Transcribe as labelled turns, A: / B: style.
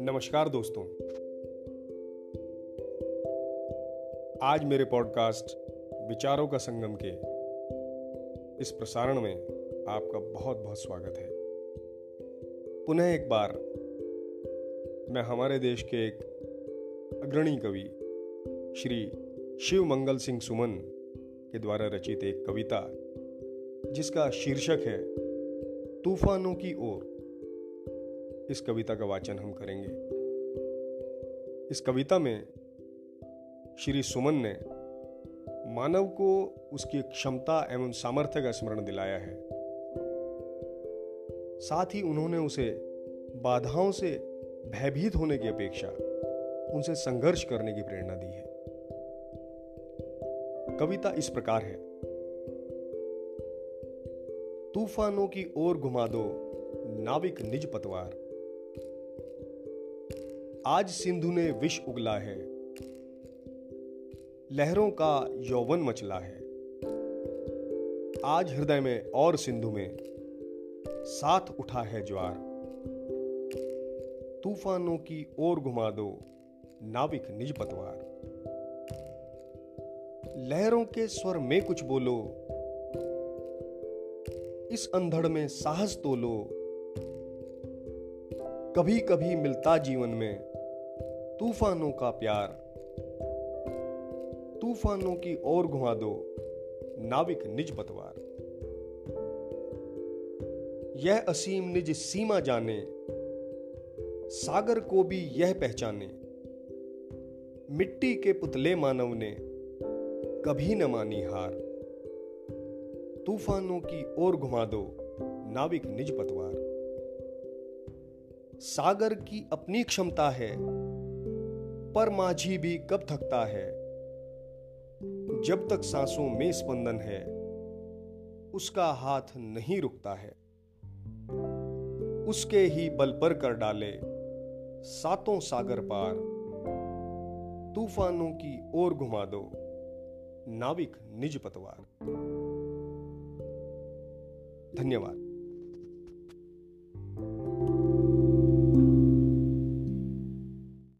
A: नमस्कार दोस्तों। आज मेरे पॉडकास्ट विचारों का संगम के इस प्रसारण में आपका बहुत बहुत स्वागत है। पुनः एक बार मैं हमारे देश के एक अग्रणी कवि, श्री शिव मंगल सिंह सुमन के द्वारा रचित एक कविता, जिसका शीर्षक है, तूफानों की ओर। इस कविता का वाचन हम करेंगे। इस कविता में श्री सुमन ने मानव को उसकी क्षमता एवं सामर्थ्य का स्मरण दिलाया है। साथ ही उन्होंने उसे बाधाओं से भयभीत होने की अपेक्षा, उनसे संघर्ष करने की प्रेरणा दी है। कविता इस प्रकार है। तूफानों की ओर घुमा दो, नाविक निज पतवार। आज सिंधु ने विष उगला है। लहरों का यौवन मचला है। आज हृदय में और सिंधु में साथ उठा है ज्वार। तूफानों की ओर घुमा दो, नाविक निज पतवार। लहरों के स्वर में कुछ बोलो। इस अंधड़ में साहस तो लो। कभी कभी मिलता जीवन में तूफानों का प्यार। तूफानों की ओर घुमा दो, नाविक निज पतवार। यह असीम निज सीमा जाने, सागर को भी यह पहचाने। मिट्टी के पुतले मानव ने कभी न मानी हार। तूफानों की ओर घुमा दो, नाविक निज पतवार। सागर की अपनी क्षमता है, पर माझी भी कब थकता है। जब तक सांसों में स्पंदन है, उसका हाथ नहीं रुकता है। उसके ही बल पर कर डाले सातों सागर पार। तूफानों की ओर घुमा दो नाविक निज पतवार। धन्यवाद।